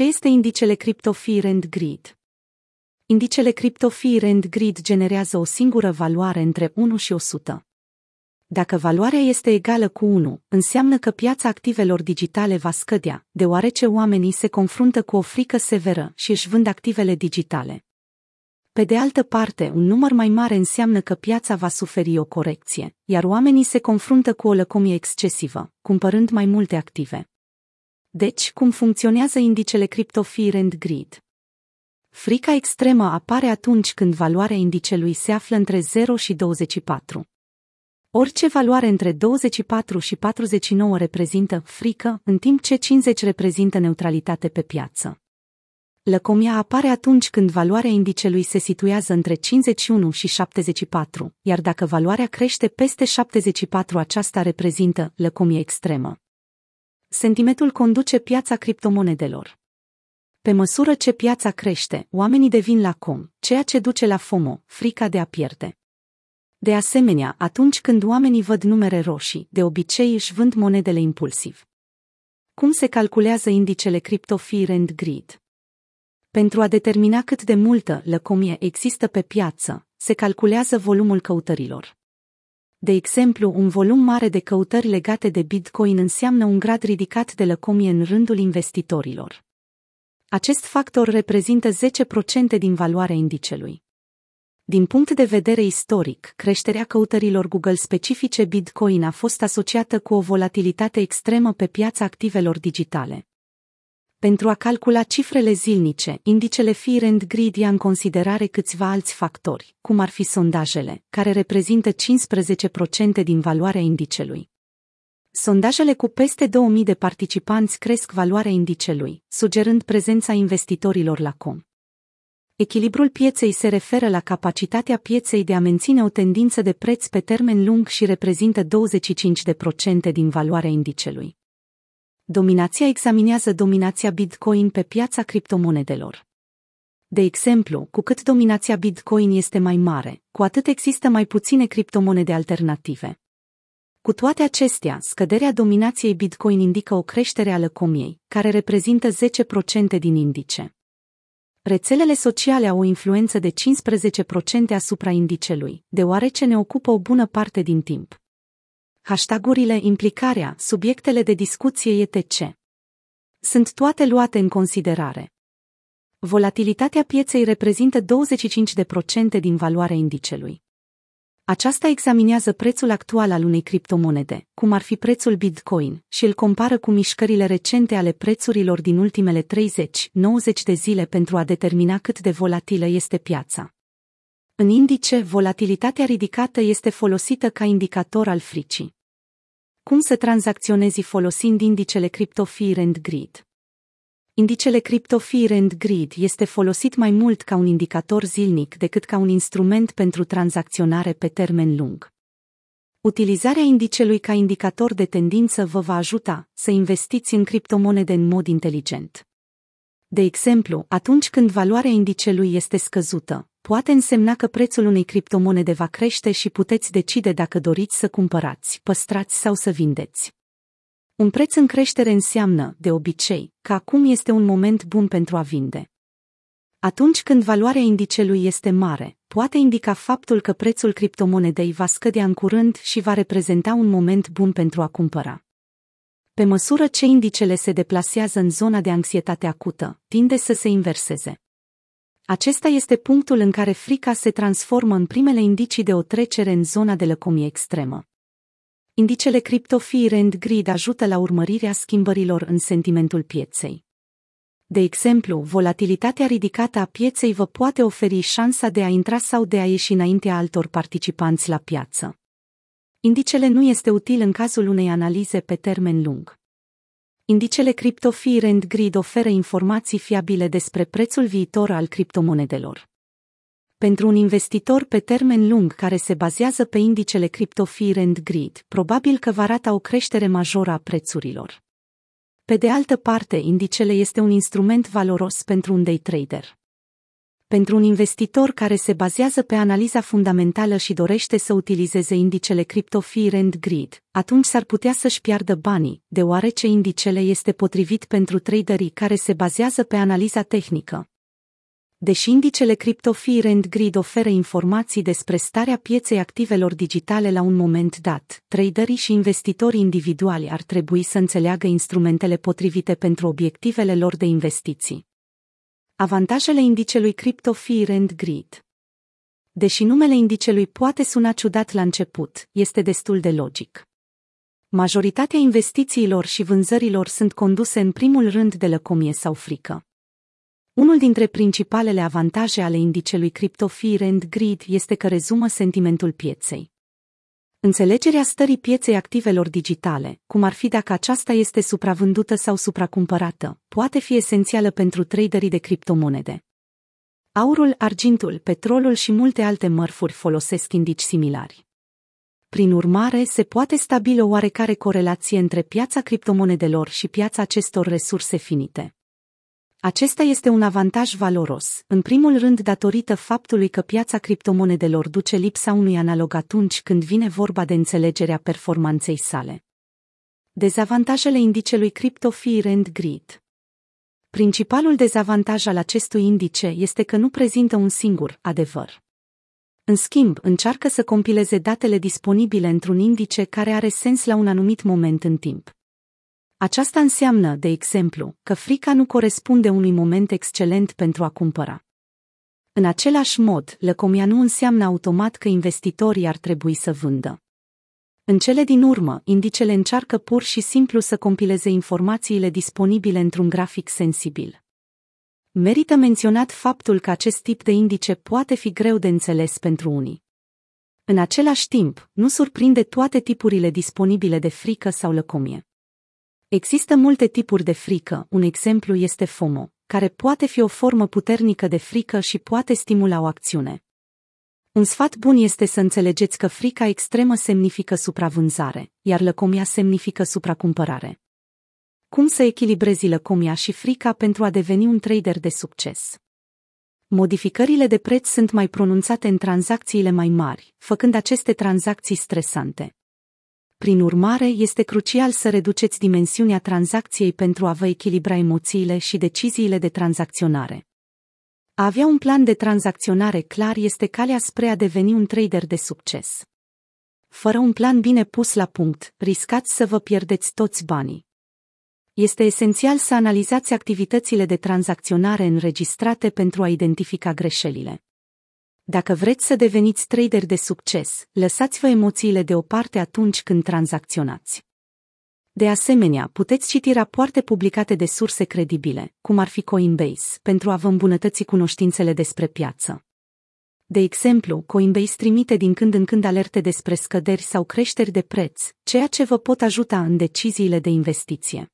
Ce este indicele Crypto Fear and Greed? Indicele Crypto Fear and Greed generează o singură valoare între 1 și 100. Dacă valoarea este egală cu 1, înseamnă că piața activelor digitale va scădea, deoarece oamenii se confruntă cu o frică severă și își vând activele digitale. Pe de altă parte, un număr mai mare înseamnă că piața va suferi o corecție, iar oamenii se confruntă cu o lăcomie excesivă, cumpărând mai multe active. Deci, cum funcționează indicele Crypto Fear and Greed? Frica extremă apare atunci când valoarea indicelui se află între 0 și 24. Orice valoare între 24 și 49 reprezintă frică, în timp ce 50 reprezintă neutralitate pe piață. Lăcomia apare atunci când valoarea indicelui se situează între 51 și 74, iar dacă valoarea crește peste 74 aceasta reprezintă lăcomie extremă. Sentimentul conduce piața criptomonedelor. Pe măsură ce piața crește, oamenii devin lacom, ceea ce duce la FOMO, frica de a pierde. De asemenea, atunci când oamenii văd numere roșii, de obicei își vând monedele impulsiv. Cum se calculează indicele Crypto Fear and Greed? Pentru a determina cât de multă lăcomie există pe piață, se calculează volumul căutărilor. De exemplu, un volum mare de căutări legate de Bitcoin înseamnă un grad ridicat de lăcomie în rândul investitorilor. Acest factor reprezintă 10% din valoarea indicelui. Din punct de vedere istoric, creșterea căutărilor Google specifice Bitcoin a fost asociată cu o volatilitate extremă pe piața activelor digitale. Pentru a calcula cifrele zilnice, indicele Fear and Greed ia în considerare câțiva alți factori, cum ar fi sondajele, care reprezintă 15% din valoarea indicelui. Sondajele cu peste 2000 de participanți cresc valoarea indicelui, sugerând prezența investitorilor la com. Echilibrul pieței se referă la capacitatea pieței de a menține o tendință de preț pe termen lung și reprezintă 25% din valoarea indicelui. Dominația examinează dominația Bitcoin pe piața criptomonedelor. De exemplu, cu cât dominația Bitcoin este mai mare, cu atât există mai puține criptomonede alternative. Cu toate acestea, scăderea dominației Bitcoin indică o creștere a lăcomiei, care reprezintă 10% din indice. Rețelele sociale au o influență de 15% asupra indicelui, deoarece ne ocupă o bună parte din timp. Hashtagurile, implicarea, subiectele de discuție etc. Sunt toate luate în considerare. Volatilitatea pieței reprezintă 25% din valoarea indicelui. Aceasta examinează prețul actual al unei criptomonede, cum ar fi prețul Bitcoin, și îl compară cu mișcările recente ale prețurilor din ultimele 30-90 de zile pentru a determina cât de volatilă este piața. În indice, volatilitatea ridicată este folosită ca indicator al fricii. Cum să tranzacționezi folosind indicele Crypto Fear and Greed? Indicele Crypto Fear and Greed este folosit mai mult ca un indicator zilnic decât ca un instrument pentru tranzacționare pe termen lung. Utilizarea indicelui ca indicator de tendință vă va ajuta să investiți în criptomonede în mod inteligent. De exemplu, atunci când valoarea indicelui este scăzută, poate însemna că prețul unei criptomonede va crește și puteți decide dacă doriți să cumpărați, păstrați sau să vindeți. Un preț în creștere înseamnă, de obicei, că acum este un moment bun pentru a vinde. Atunci când valoarea indicelui este mare, poate indica faptul că prețul criptomonedei va scădea în curând și va reprezenta un moment bun pentru a cumpăra. Pe măsură ce indicele se deplasează în zona de anxietate acută, tinde să se inverseze. Acesta este punctul în care frica se transformă în primele indicii de o trecere în zona de lăcomie extremă. Indicele Crypto Fear and Greed ajută la urmărirea schimbărilor în sentimentul pieței. De exemplu, volatilitatea ridicată a pieței vă poate oferi șansa de a intra sau de a ieși înaintea altor participanți la piață. Indicele nu este util în cazul unei analize pe termen lung. Indicele Crypto Fear and Greed oferă informații fiabile despre prețul viitor al criptomonedelor. Pentru un investitor pe termen lung care se bazează pe indicele Crypto Fear and Greed, probabil că va rata o creștere majoră a prețurilor. Pe de altă parte, indicele este un instrument valoros pentru un day trader. Pentru un investitor care se bazează pe analiza fundamentală și dorește să utilizeze indicele Crypto Fear and Greed, atunci s-ar putea să-și piardă banii, deoarece indicele este potrivit pentru traderii care se bazează pe analiza tehnică. Deși indicele Crypto Fear and Greed oferă informații despre starea pieței activelor digitale la un moment dat, traderii și investitorii individuali ar trebui să înțeleagă instrumentele potrivite pentru obiectivele lor de investiții. Avantajele indicelui Crypto Fear and Greed Deși numele indicelui poate suna ciudat la început, este destul de logic. Majoritatea investițiilor și vânzărilor sunt conduse în primul rând de lăcomie sau frică. Unul dintre principalele avantaje ale indicelui Crypto Fear and Greed este că rezumă sentimentul pieței. Înțelegerea stării pieței activelor digitale, cum ar fi dacă aceasta este supravândută sau supracumpărată, poate fi esențială pentru traderii de criptomonede. Aurul, argintul, petrolul și multe alte mărfuri folosesc indici similari. Prin urmare, se poate stabili o oarecare corelație între piața criptomonedelor și piața acestor resurse finite. Acesta este un avantaj valoros, în primul rând datorită faptului că piața criptomonedelor duce lipsa unui analog atunci când vine vorba de înțelegerea performanței sale. Dezavantajele indicelui Crypto Fear and Greed Principalul dezavantaj al acestui indice este că nu prezintă un singur adevăr. În schimb, încearcă să compileze datele disponibile într-un indice care are sens la un anumit moment în timp. Aceasta înseamnă, de exemplu, că frica nu corespunde unui moment excelent pentru a cumpăra. În același mod, lăcomia nu înseamnă automat că investitorii ar trebui să vândă. În cele din urmă, indicele încearcă pur și simplu să compileze informațiile disponibile într-un grafic sensibil. Merită menționat faptul că acest tip de indice poate fi greu de înțeles pentru unii. În același timp, nu surprinde toate tipurile disponibile de frică sau lăcomie. Există multe tipuri de frică, un exemplu este FOMO, care poate fi o formă puternică de frică și poate stimula o acțiune. Un sfat bun este să înțelegeți că frica extremă semnifică supravânzare, iar lăcomia semnifică supracumpărare. Cum să echilibrezi lăcomia și frica pentru a deveni un trader de succes? Modificările de preț sunt mai pronunțate în tranzacțiile mai mari, făcând aceste tranzacții stresante. Prin urmare, este crucial să reduceți dimensiunea tranzacției pentru a vă echilibra emoțiile și deciziile de tranzacționare. A avea un plan de tranzacționare clar este calea spre a deveni un trader de succes. Fără un plan bine pus la punct, riscați să vă pierdeți toți banii. Este esențial să analizați activitățile de tranzacționare înregistrate pentru a identifica greșelile. Dacă vreți să deveniți trader de succes, lăsați-vă emoțiile deoparte atunci când tranzacționați. De asemenea, puteți citi rapoarte publicate de surse credibile, cum ar fi Coinbase, pentru a vă îmbunătăți cunoștințele despre piață. De exemplu, Coinbase trimite din când în când alerte despre scăderi sau creșteri de preț, ceea ce vă pot ajuta în deciziile de investiție.